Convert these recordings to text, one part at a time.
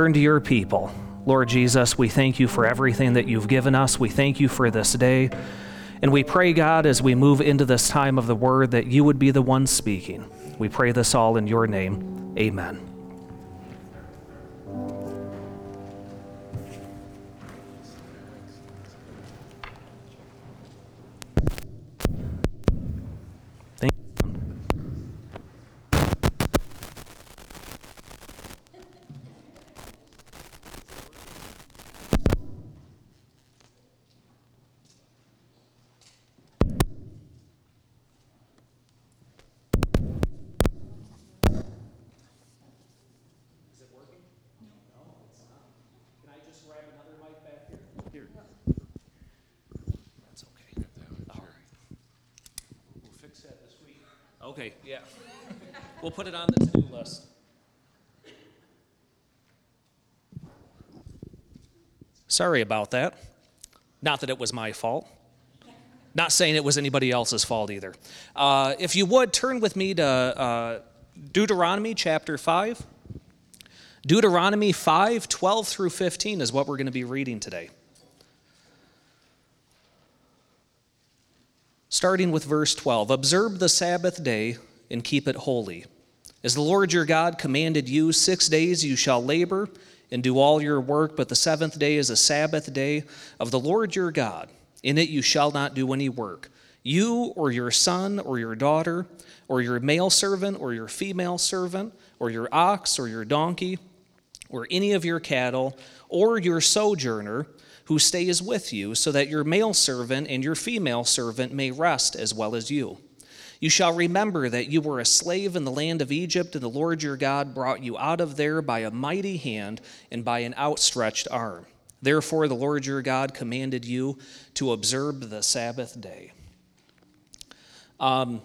Turn to your people. Lord Jesus, we thank you for everything that you've given us. We thank you for this day. And we pray, God, as we move into this time of the word, that you would be the one speaking. We pray this all in your name. Amen. Okay, yeah. We'll put it on the to-do list. Sorry about that. Not that it was my fault. Not saying it was anybody else's fault either. Uh, if you would, turn with me to uh, Deuteronomy chapter 5. Deuteronomy 5, 12 through 15 is what we're going to be reading today. Starting with verse 12 Observe the Sabbath day and keep it holy. As the Lord your God commanded you, six days you shall labor and do all your work, but the seventh day is a Sabbath day of the Lord your God. In it you shall not do any work. You or your son or your daughter, or your male servant or your female servant, or your ox or your donkey, or any of your cattle, or your sojourner who stays with you, so that your male servant and your female servant may rest as well as you. You shall remember that you were a slave in the land of Egypt, and the Lord your God brought you out of there by a mighty hand and by an outstretched arm. Therefore, the Lord your God commanded you to observe the Sabbath day. Um,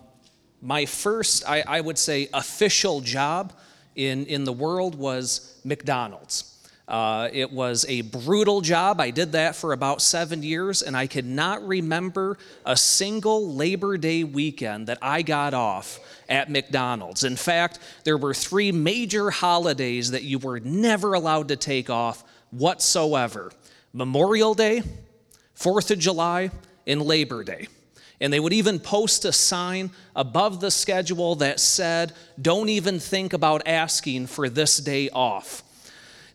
my first, I, I would say, official job in, in the world was McDonald's. Uh, it was a brutal job. I did that for about seven years, and I could not remember a single Labor Day weekend that I got off at McDonald's. In fact, there were three major holidays that you were never allowed to take off whatsoever Memorial Day, Fourth of July, and Labor Day. And they would even post a sign above the schedule that said, Don't even think about asking for this day off.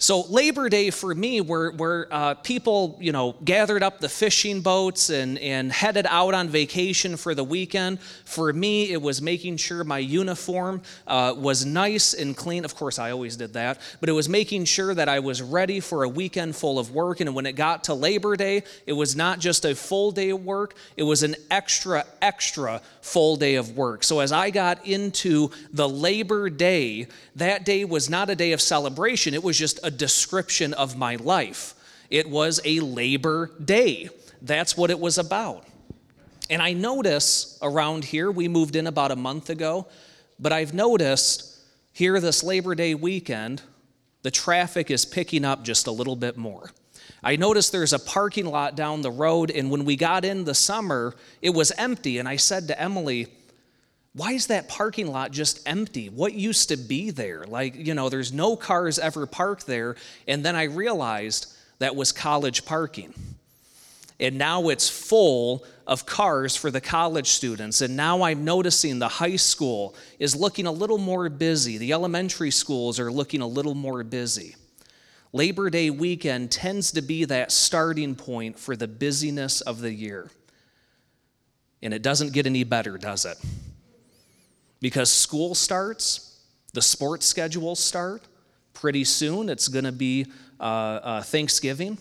So Labor Day for me, where, where uh, people, you know, gathered up the fishing boats and, and headed out on vacation for the weekend. For me, it was making sure my uniform uh, was nice and clean. Of course, I always did that, but it was making sure that I was ready for a weekend full of work. And when it got to Labor Day, it was not just a full day of work, it was an extra, extra full day of work. So as I got into the Labor Day, that day was not a day of celebration, it was just a description of my life. It was a labor day. That's what it was about. And I notice around here, we moved in about a month ago, but I've noticed here this Labor Day weekend, the traffic is picking up just a little bit more. I noticed there's a parking lot down the road, and when we got in the summer, it was empty. And I said to Emily, why is that parking lot just empty? What used to be there? Like, you know, there's no cars ever parked there. And then I realized that was college parking. And now it's full of cars for the college students. And now I'm noticing the high school is looking a little more busy. The elementary schools are looking a little more busy. Labor Day weekend tends to be that starting point for the busyness of the year. And it doesn't get any better, does it? Because school starts, the sports schedules start. Pretty soon, it's going to be uh, uh, Thanksgiving.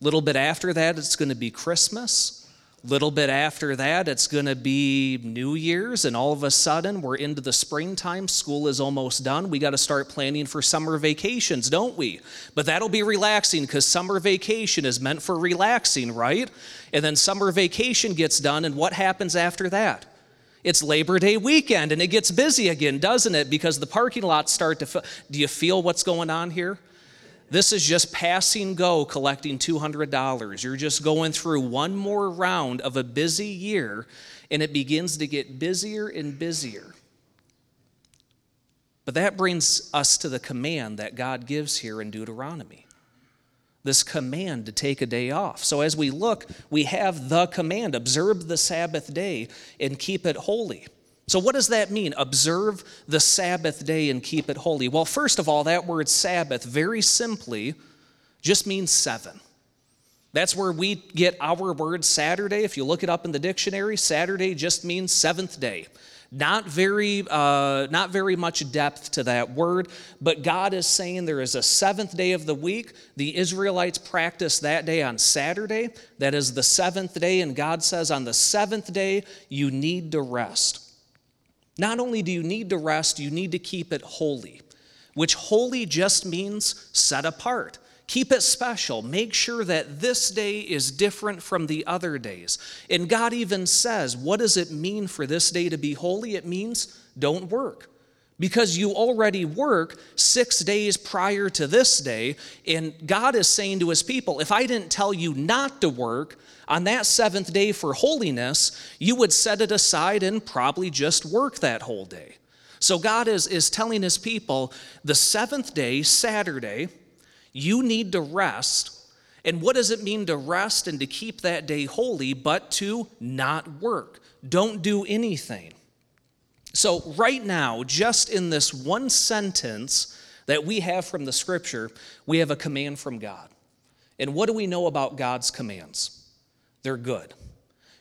A little bit after that, it's going to be Christmas. A little bit after that, it's going to be New Year's, and all of a sudden, we're into the springtime. School is almost done. We got to start planning for summer vacations, don't we? But that'll be relaxing because summer vacation is meant for relaxing, right? And then summer vacation gets done, and what happens after that? It's Labor Day weekend and it gets busy again, doesn't it? Because the parking lots start to fill. Do you feel what's going on here? This is just passing go collecting $200. You're just going through one more round of a busy year and it begins to get busier and busier. But that brings us to the command that God gives here in Deuteronomy this command to take a day off. So as we look, we have the command observe the Sabbath day and keep it holy. So, what does that mean? Observe the Sabbath day and keep it holy. Well, first of all, that word Sabbath, very simply, just means seven. That's where we get our word Saturday. If you look it up in the dictionary, Saturday just means seventh day. Not very, uh, not very much depth to that word, but God is saying there is a seventh day of the week. The Israelites practice that day on Saturday. That is the seventh day, and God says on the seventh day, you need to rest. Not only do you need to rest, you need to keep it holy, which holy just means set apart. Keep it special. Make sure that this day is different from the other days. And God even says, What does it mean for this day to be holy? It means don't work. Because you already work six days prior to this day, and God is saying to his people, if I didn't tell you not to work on that seventh day for holiness, you would set it aside and probably just work that whole day. So God is, is telling his people, the seventh day, Saturday, you need to rest. And what does it mean to rest and to keep that day holy, but to not work? Don't do anything. So, right now, just in this one sentence that we have from the scripture, we have a command from God. And what do we know about God's commands? They're good.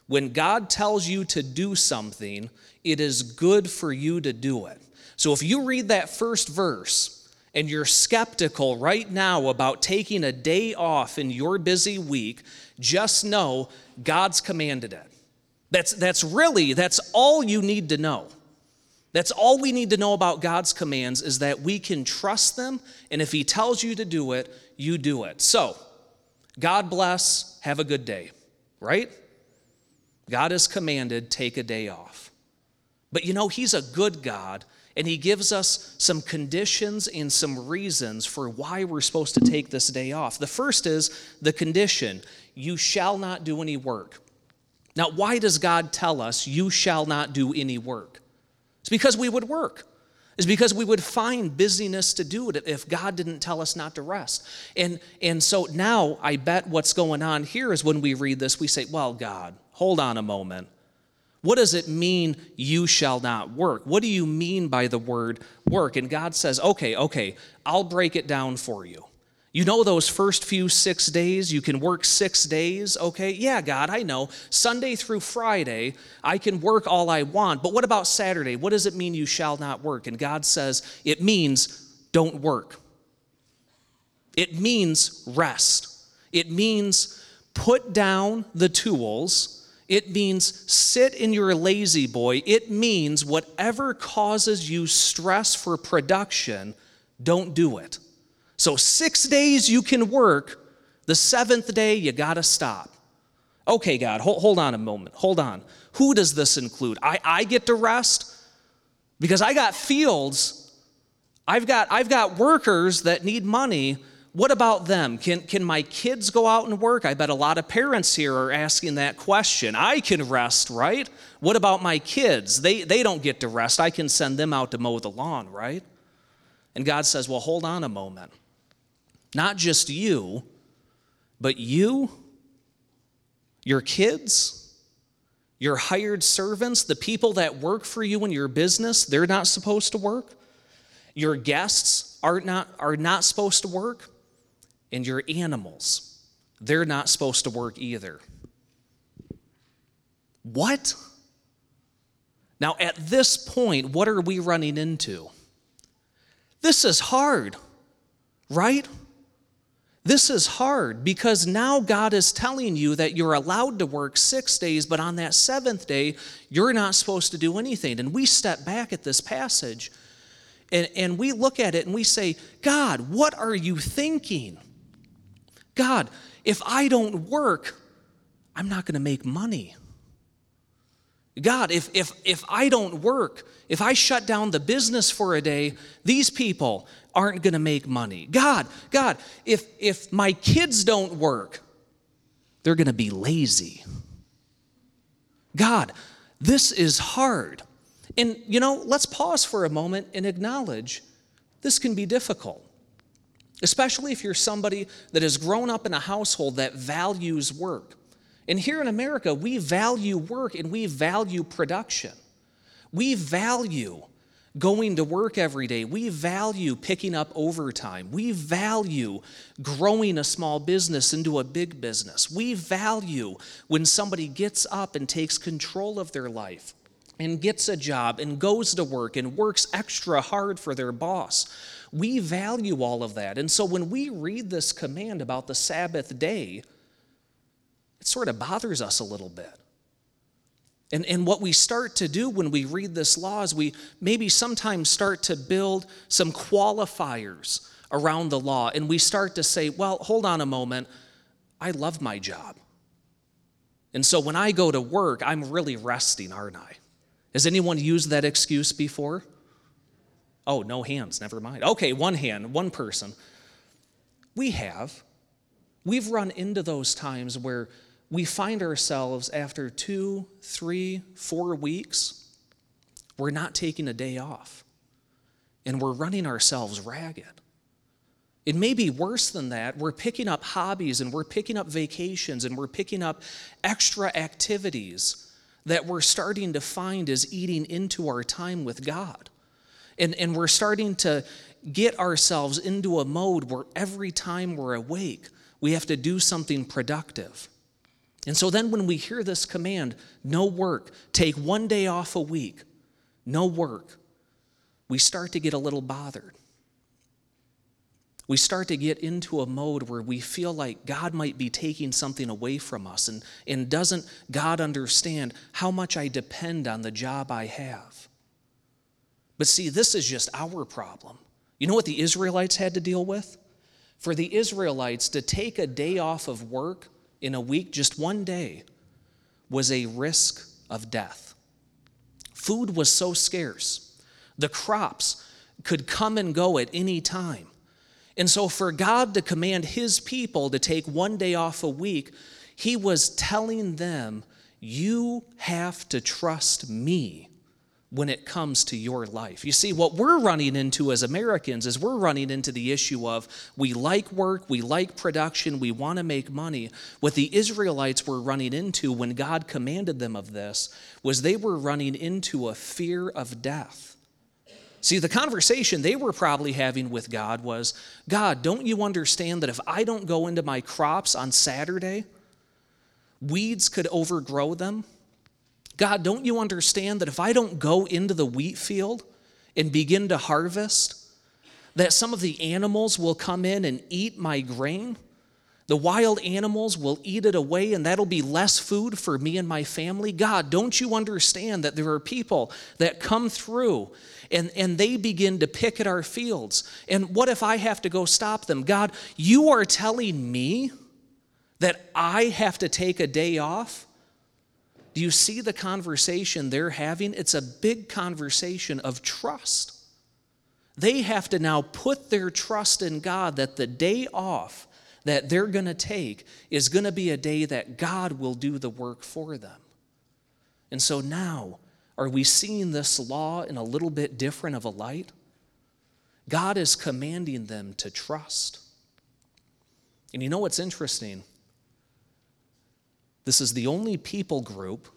When God tells you to do something, it is good for you to do it. So, if you read that first verse, and you're skeptical right now about taking a day off in your busy week, just know God's commanded it. That's, that's really, that's all you need to know. That's all we need to know about God's commands is that we can trust them, and if He tells you to do it, you do it. So, God bless, have a good day, right? God has commanded, take a day off. But you know, He's a good God and he gives us some conditions and some reasons for why we're supposed to take this day off. The first is the condition you shall not do any work. Now, why does God tell us you shall not do any work? It's because we would work. It's because we would find busyness to do it if God didn't tell us not to rest. And, and so now I bet what's going on here is when we read this, we say, Well, God, hold on a moment. What does it mean, you shall not work? What do you mean by the word work? And God says, okay, okay, I'll break it down for you. You know those first few six days, you can work six days, okay? Yeah, God, I know. Sunday through Friday, I can work all I want. But what about Saturday? What does it mean you shall not work? And God says, it means don't work. It means rest. It means put down the tools it means sit in your lazy boy. It means whatever causes you stress for production, don't do it. So, six days you can work, the seventh day you got to stop. Okay, God, hold, hold, on a moment. Hold on. Who does this include? I, I get to rest because I got fields. I've got, I've got workers that need money what about them? Can, can my kids go out and work? I bet a lot of parents here are asking that question. I can rest, right? What about my kids? They, they don't get to rest. I can send them out to mow the lawn, right? And God says, well, hold on a moment. Not just you, but you, your kids, your hired servants, the people that work for you in your business, they're not supposed to work. Your guests are not, are not supposed to work and your animals, they're not supposed to work either. What? Now, at this point, what are we running into? This is hard, right? This is hard because now God is telling you that you're allowed to work six days, but on that seventh day, you're not supposed to do anything. And we step back at this passage and, and we look at it and we say, God, what are you thinking? God, if I don't work, I'm not going to make money. God, if, if, if I don't work, if I shut down the business for a day, these people aren't going to make money. God, God, if, if my kids don't work, they're going to be lazy. God, this is hard. And, you know, let's pause for a moment and acknowledge this can be difficult, especially if you're somebody that has grown up in a household that values work. And here in America, we value work and we value production. We value going to work every day. We value picking up overtime. We value growing a small business into a big business. We value when somebody gets up and takes control of their life and gets a job and goes to work and works extra hard for their boss. We value all of that. And so when we read this command about the Sabbath day, it sort of bothers us a little bit. And, and what we start to do when we read this law is we maybe sometimes start to build some qualifiers around the law. And we start to say, well, hold on a moment. I love my job. And so when I go to work, I'm really resting, aren't I? Has anyone used that excuse before? Oh, no hands, never mind. Okay, one hand, one person. We have. We've run into those times where we find ourselves after two, three, four weeks, we're not taking a day off and we're running ourselves ragged. It may be worse than that. We're picking up hobbies and we're picking up vacations and we're picking up extra activities that we're starting to find is eating into our time with God. And, and we're starting to get ourselves into a mode where every time we're awake, we have to do something productive. And so then when we hear this command, no work, take one day off a week, no work, we start to get a little bothered. We start to get into a mode where we feel like God might be taking something away from us. And, and doesn't God understand how much I depend on the job I have? But see, this is just our problem. You know what the Israelites had to deal with? For the Israelites to take a day off of work in a week, just one day, was a risk of death. Food was so scarce, the crops could come and go at any time. And so, for God to command his people to take one day off a week, he was telling them, You have to trust me when it comes to your life. You see, what we're running into as Americans is we're running into the issue of we like work, we like production, we want to make money. What the Israelites were running into when God commanded them of this was they were running into a fear of death. See, the conversation they were probably having with God was God, don't you understand that if I don't go into my crops on Saturday, weeds could overgrow them? God, don't you understand that if I don't go into the wheat field and begin to harvest, that some of the animals will come in and eat my grain? The wild animals will eat it away, and that'll be less food for me and my family. God, don't you understand that there are people that come through and, and they begin to pick at our fields? And what if I have to go stop them? God, you are telling me that I have to take a day off? Do you see the conversation they're having? It's a big conversation of trust. They have to now put their trust in God that the day off that they're going to take is going to be a day that God will do the work for them. And so now, are we seeing this law in a little bit different of a light? God is commanding them to trust. And you know what's interesting? This is the only people group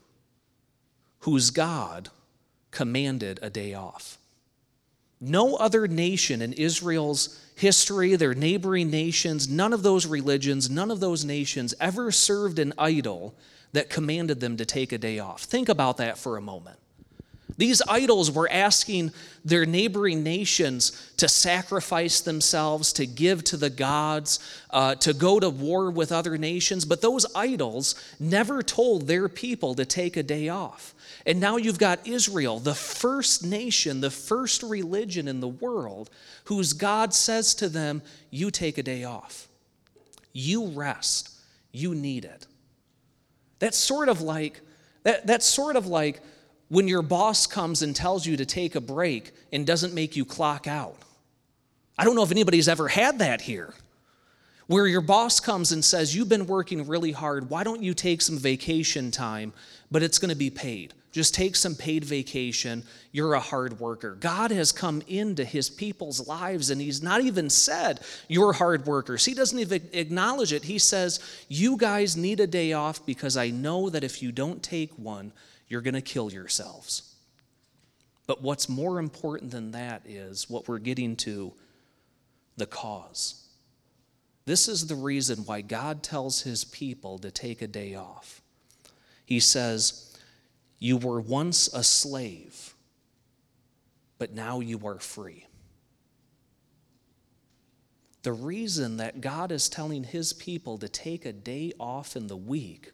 whose God commanded a day off. No other nation in Israel's history, their neighboring nations, none of those religions, none of those nations ever served an idol that commanded them to take a day off. Think about that for a moment. These idols were asking their neighboring nations to sacrifice themselves, to give to the gods, uh, to go to war with other nations, but those idols never told their people to take a day off. And now you've got Israel, the first nation, the first religion in the world, whose God says to them, You take a day off. You rest. You need it. That's sort of like, that, that's sort of like when your boss comes and tells you to take a break and doesn't make you clock out. I don't know if anybody's ever had that here. Where your boss comes and says, You've been working really hard. Why don't you take some vacation time, but it's going to be paid? Just take some paid vacation. You're a hard worker. God has come into his people's lives and he's not even said, You're hard workers. He doesn't even acknowledge it. He says, You guys need a day off because I know that if you don't take one, you're going to kill yourselves. But what's more important than that is what we're getting to the cause. This is the reason why God tells his people to take a day off. He says, you were once a slave, but now you are free. The reason that God is telling his people to take a day off in the week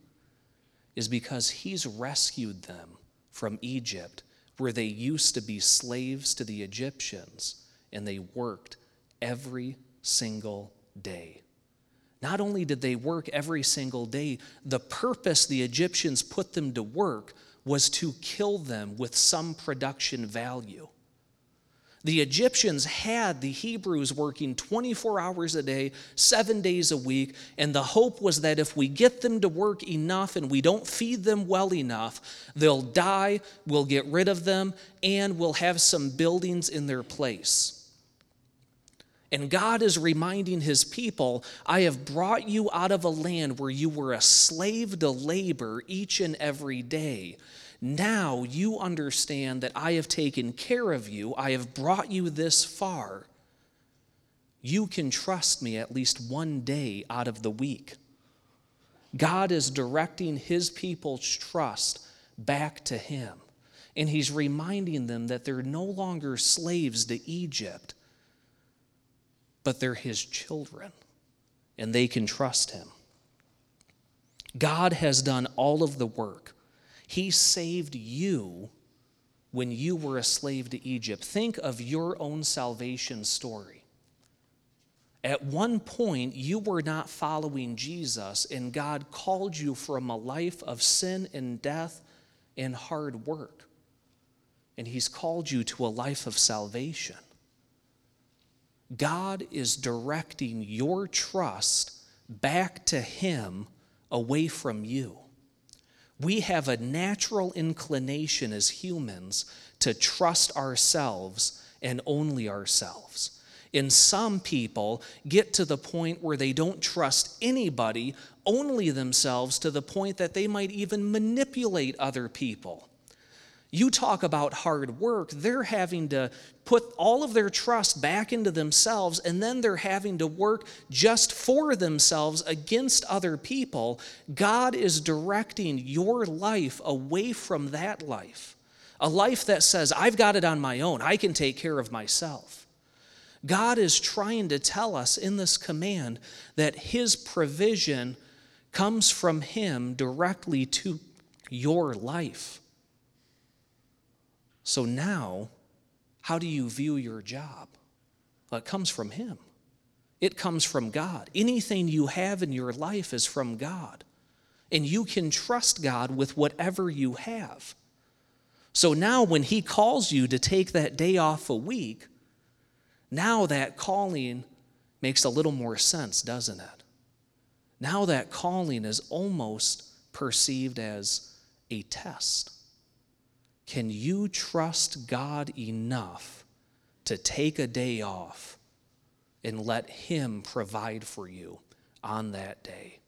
is because he's rescued them from Egypt, where they used to be slaves to the Egyptians, and they worked every single day. Not only did they work every single day, the purpose the Egyptians put them to work was to kill them with some production value. The Egyptians had the Hebrews working 24 hours a day, seven days a week, and the hope was that if we get them to work enough and we don't feed them well enough, they'll die, we'll get rid of them, and we'll have some buildings in their place. And God is reminding his people, I have brought you out of a land where you were a slave to labor each and every day. Now you understand that I have taken care of you, I have brought you this far. You can trust me at least one day out of the week. God is directing his people's trust back to him. And he's reminding them that they're no longer slaves to Egypt but they're his children, and they can trust him. God has done all of the work. He saved you when you were a slave to Egypt. Think of your own salvation story. At one point, you were not following Jesus, and God called you from a life of sin and death and hard work. And He's called you to a life of salvation. God is directing your trust back to Him away from you. We have a natural inclination as humans to trust ourselves and only ourselves. And some people get to the point where they don't trust anybody, only themselves, to the point that they might even manipulate other people. You talk about hard work, they're having to put all of their trust back into themselves, and then they're having to work just for themselves against other people. God is directing your life away from that life, a life that says, I've got it on my own, I can take care of myself. God is trying to tell us in this command that His provision comes from Him directly to your life. So now, how do you view your job? Well, it comes from Him, it comes from God. Anything you have in your life is from God. And you can trust God with whatever you have. So now, when He calls you to take that day off a week, now that calling makes a little more sense, doesn't it? Now that calling is almost perceived as a test. Can you trust God enough to take a day off and let Him provide for you on that day?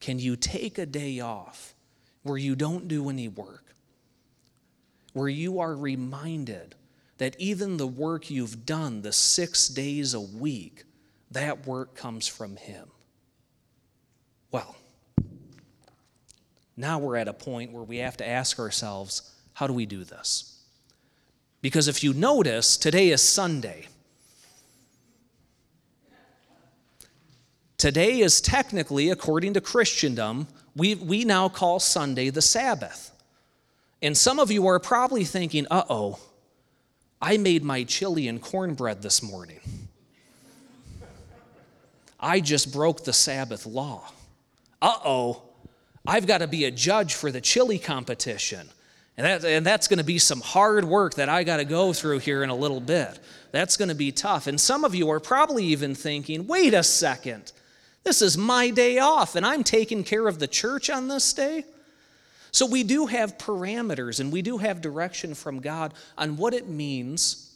Can you take a day off where you don't do any work? Where you are reminded that even the work you've done, the six days a week, that work comes from Him? Well, now we're at a point where we have to ask ourselves how do we do this? Because if you notice, today is Sunday. Today is technically, according to Christendom, we, we now call Sunday the Sabbath. And some of you are probably thinking, uh oh, I made my chili and cornbread this morning. I just broke the Sabbath law. Uh oh, I've got to be a judge for the chili competition. And, that, and that's going to be some hard work that I got to go through here in a little bit. That's going to be tough. And some of you are probably even thinking, wait a second, this is my day off, and I'm taking care of the church on this day? So we do have parameters and we do have direction from God on what it means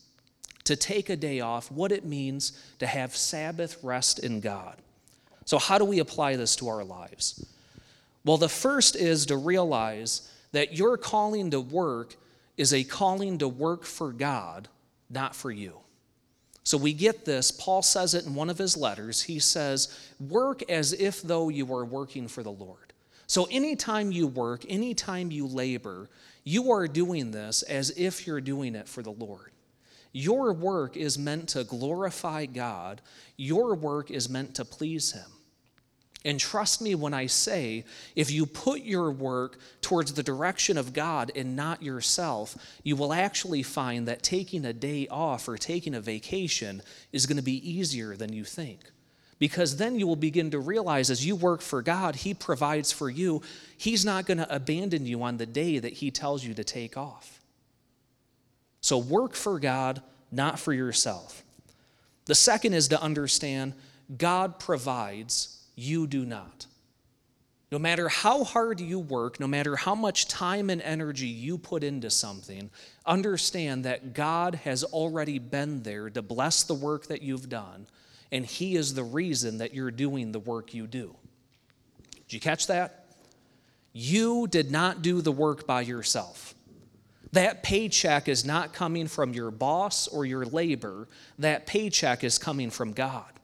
to take a day off, what it means to have Sabbath rest in God. So, how do we apply this to our lives? Well, the first is to realize that your calling to work is a calling to work for God, not for you. So we get this. Paul says it in one of his letters. He says, Work as if though you were working for the Lord. So anytime you work, anytime you labor, you are doing this as if you're doing it for the Lord. Your work is meant to glorify God, your work is meant to please Him. And trust me when I say, if you put your work towards the direction of God and not yourself, you will actually find that taking a day off or taking a vacation is going to be easier than you think. Because then you will begin to realize as you work for God, He provides for you. He's not going to abandon you on the day that He tells you to take off. So work for God, not for yourself. The second is to understand God provides you do not. No matter how hard you work, no matter how much time and energy you put into something, understand that God has already been there to bless the work that you've done, and He is the reason that you're doing the work you do. Did you catch that? You did not do the work by yourself. That paycheck is not coming from your boss or your labor, that paycheck is coming from God.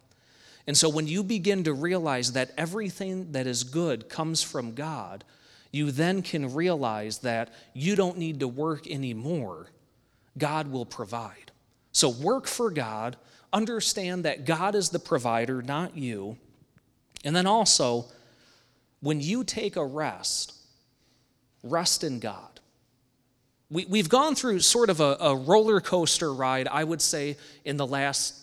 And so when you begin to realize that everything that is good comes from God, you then can realize that you don't need to work anymore. God will provide. So work for God, understand that God is the provider, not you. And then also, when you take a rest, rest in God. We, we've gone through sort of a, a roller coaster ride, I would say, in the last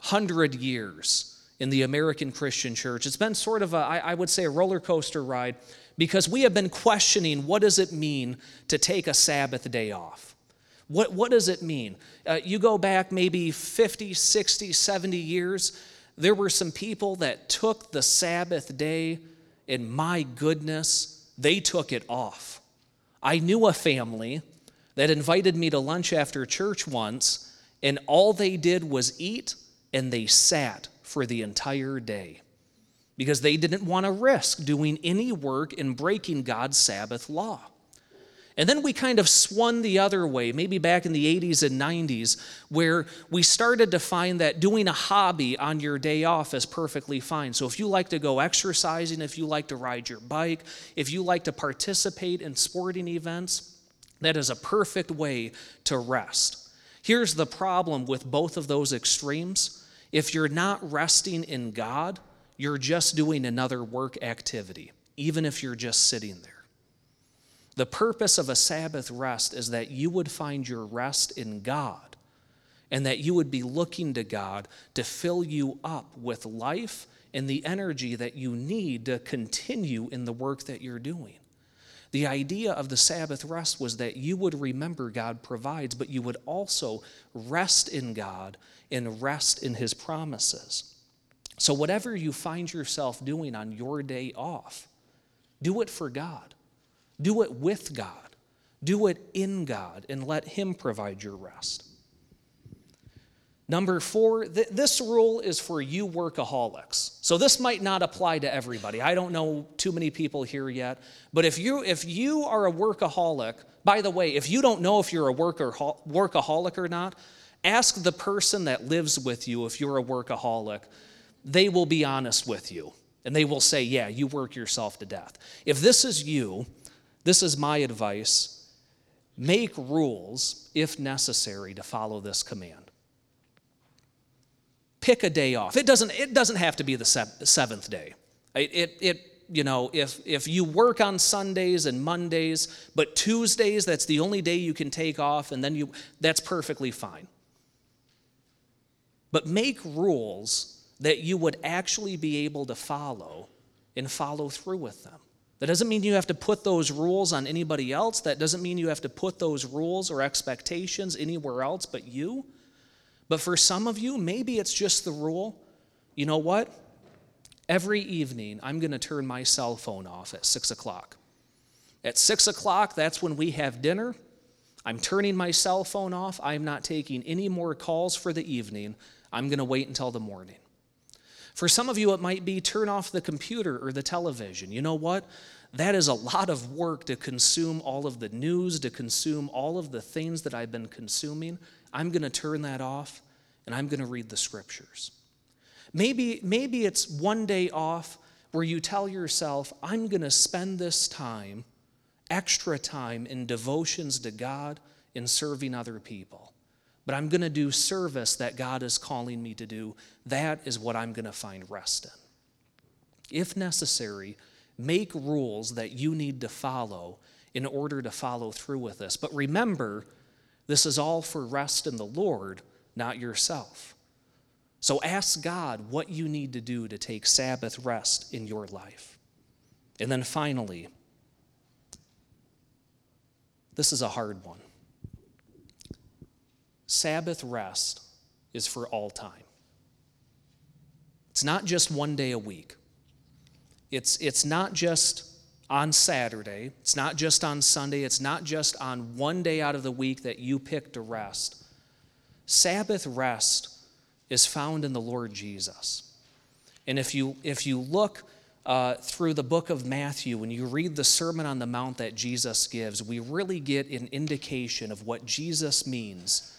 hundred years in the American Christian church. It's been sort of a, I would say, a roller coaster ride because we have been questioning what does it mean to take a Sabbath day off? What, what does it mean? Uh, you go back maybe 50, 60, 70 years, there were some people that took the Sabbath day, and my goodness, they took it off. I knew a family that invited me to lunch after church once, and all they did was eat and they sat for the entire day because they didn't want to risk doing any work in breaking God's Sabbath law. And then we kind of swung the other way, maybe back in the 80s and 90s, where we started to find that doing a hobby on your day off is perfectly fine. So if you like to go exercising, if you like to ride your bike, if you like to participate in sporting events, that is a perfect way to rest. Here's the problem with both of those extremes if you're not resting in God, you're just doing another work activity, even if you're just sitting there. The purpose of a Sabbath rest is that you would find your rest in God and that you would be looking to God to fill you up with life and the energy that you need to continue in the work that you're doing. The idea of the Sabbath rest was that you would remember God provides, but you would also rest in God and rest in His promises. So, whatever you find yourself doing on your day off, do it for God, do it with God, do it in God, and let Him provide your rest. Number four, th- this rule is for you workaholics. So this might not apply to everybody. I don't know too many people here yet, but if you if you are a workaholic, by the way, if you don't know if you're a worker, workaholic or not, ask the person that lives with you if you're a workaholic. They will be honest with you, and they will say, "Yeah, you work yourself to death." If this is you, this is my advice: make rules if necessary to follow this command pick a day off. It doesn't, it doesn't have to be the seventh day. It, it, it, you know, if, if you work on Sundays and Mondays, but Tuesdays, that's the only day you can take off, and then you, that's perfectly fine. But make rules that you would actually be able to follow and follow through with them. That doesn't mean you have to put those rules on anybody else. That doesn't mean you have to put those rules or expectations anywhere else but you. But for some of you, maybe it's just the rule. You know what? Every evening, I'm going to turn my cell phone off at six o'clock. At six o'clock, that's when we have dinner. I'm turning my cell phone off. I'm not taking any more calls for the evening. I'm going to wait until the morning. For some of you, it might be turn off the computer or the television. You know what? That is a lot of work to consume all of the news, to consume all of the things that I've been consuming. I'm going to turn that off and I'm going to read the scriptures. Maybe, maybe it's one day off where you tell yourself, I'm going to spend this time, extra time, in devotions to God, in serving other people. But I'm going to do service that God is calling me to do. That is what I'm going to find rest in. If necessary, make rules that you need to follow in order to follow through with this. But remember, this is all for rest in the Lord, not yourself. So ask God what you need to do to take Sabbath rest in your life. And then finally, this is a hard one. Sabbath rest is for all time. It's not just one day a week. It's, it's not just on Saturday. It's not just on Sunday. It's not just on one day out of the week that you pick to rest. Sabbath rest is found in the Lord Jesus. And if you, if you look uh, through the book of Matthew, when you read the Sermon on the Mount that Jesus gives, we really get an indication of what Jesus means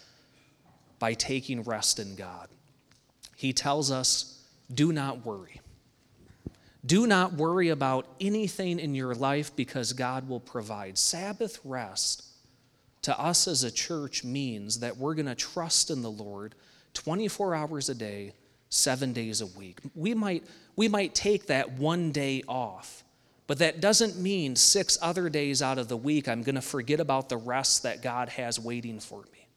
by taking rest in God. He tells us, do not worry. Do not worry about anything in your life because God will provide. Sabbath rest to us as a church means that we're going to trust in the Lord 24 hours a day, seven days a week. We might, we might take that one day off, but that doesn't mean six other days out of the week I'm going to forget about the rest that God has waiting for me.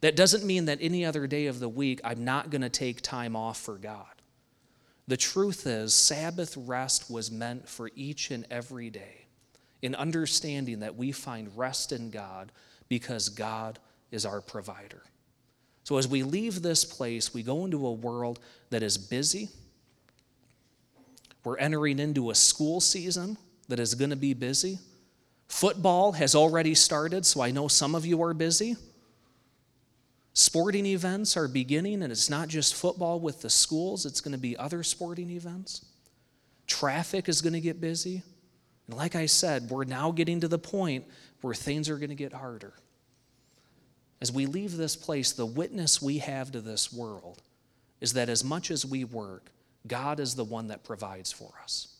That doesn't mean that any other day of the week I'm not going to take time off for God. The truth is, Sabbath rest was meant for each and every day in understanding that we find rest in God because God is our provider. So as we leave this place, we go into a world that is busy. We're entering into a school season that is going to be busy. Football has already started, so I know some of you are busy. Sporting events are beginning, and it's not just football with the schools, it's going to be other sporting events. Traffic is going to get busy. And like I said, we're now getting to the point where things are going to get harder. As we leave this place, the witness we have to this world is that as much as we work, God is the one that provides for us.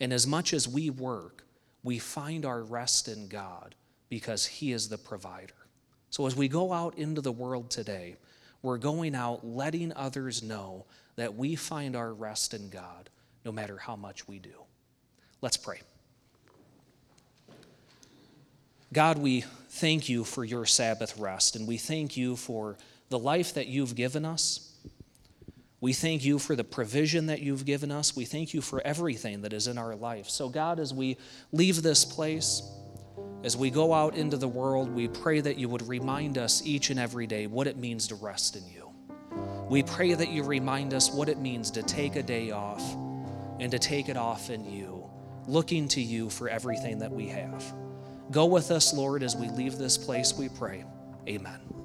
And as much as we work, we find our rest in God because He is the provider. So as we go out into the world today, we're going out letting others know that we find our rest in God no matter how much we do. Let's pray. God, we thank you for your Sabbath rest, and we thank you for the life that you've given us. We thank you for the provision that you've given us. We thank you for everything that is in our life. So, God, as we leave this place, as we go out into the world, we pray that you would remind us each and every day what it means to rest in you. We pray that you remind us what it means to take a day off and to take it off in you, looking to you for everything that we have. Go with us, Lord, as we leave this place, we pray. Amen.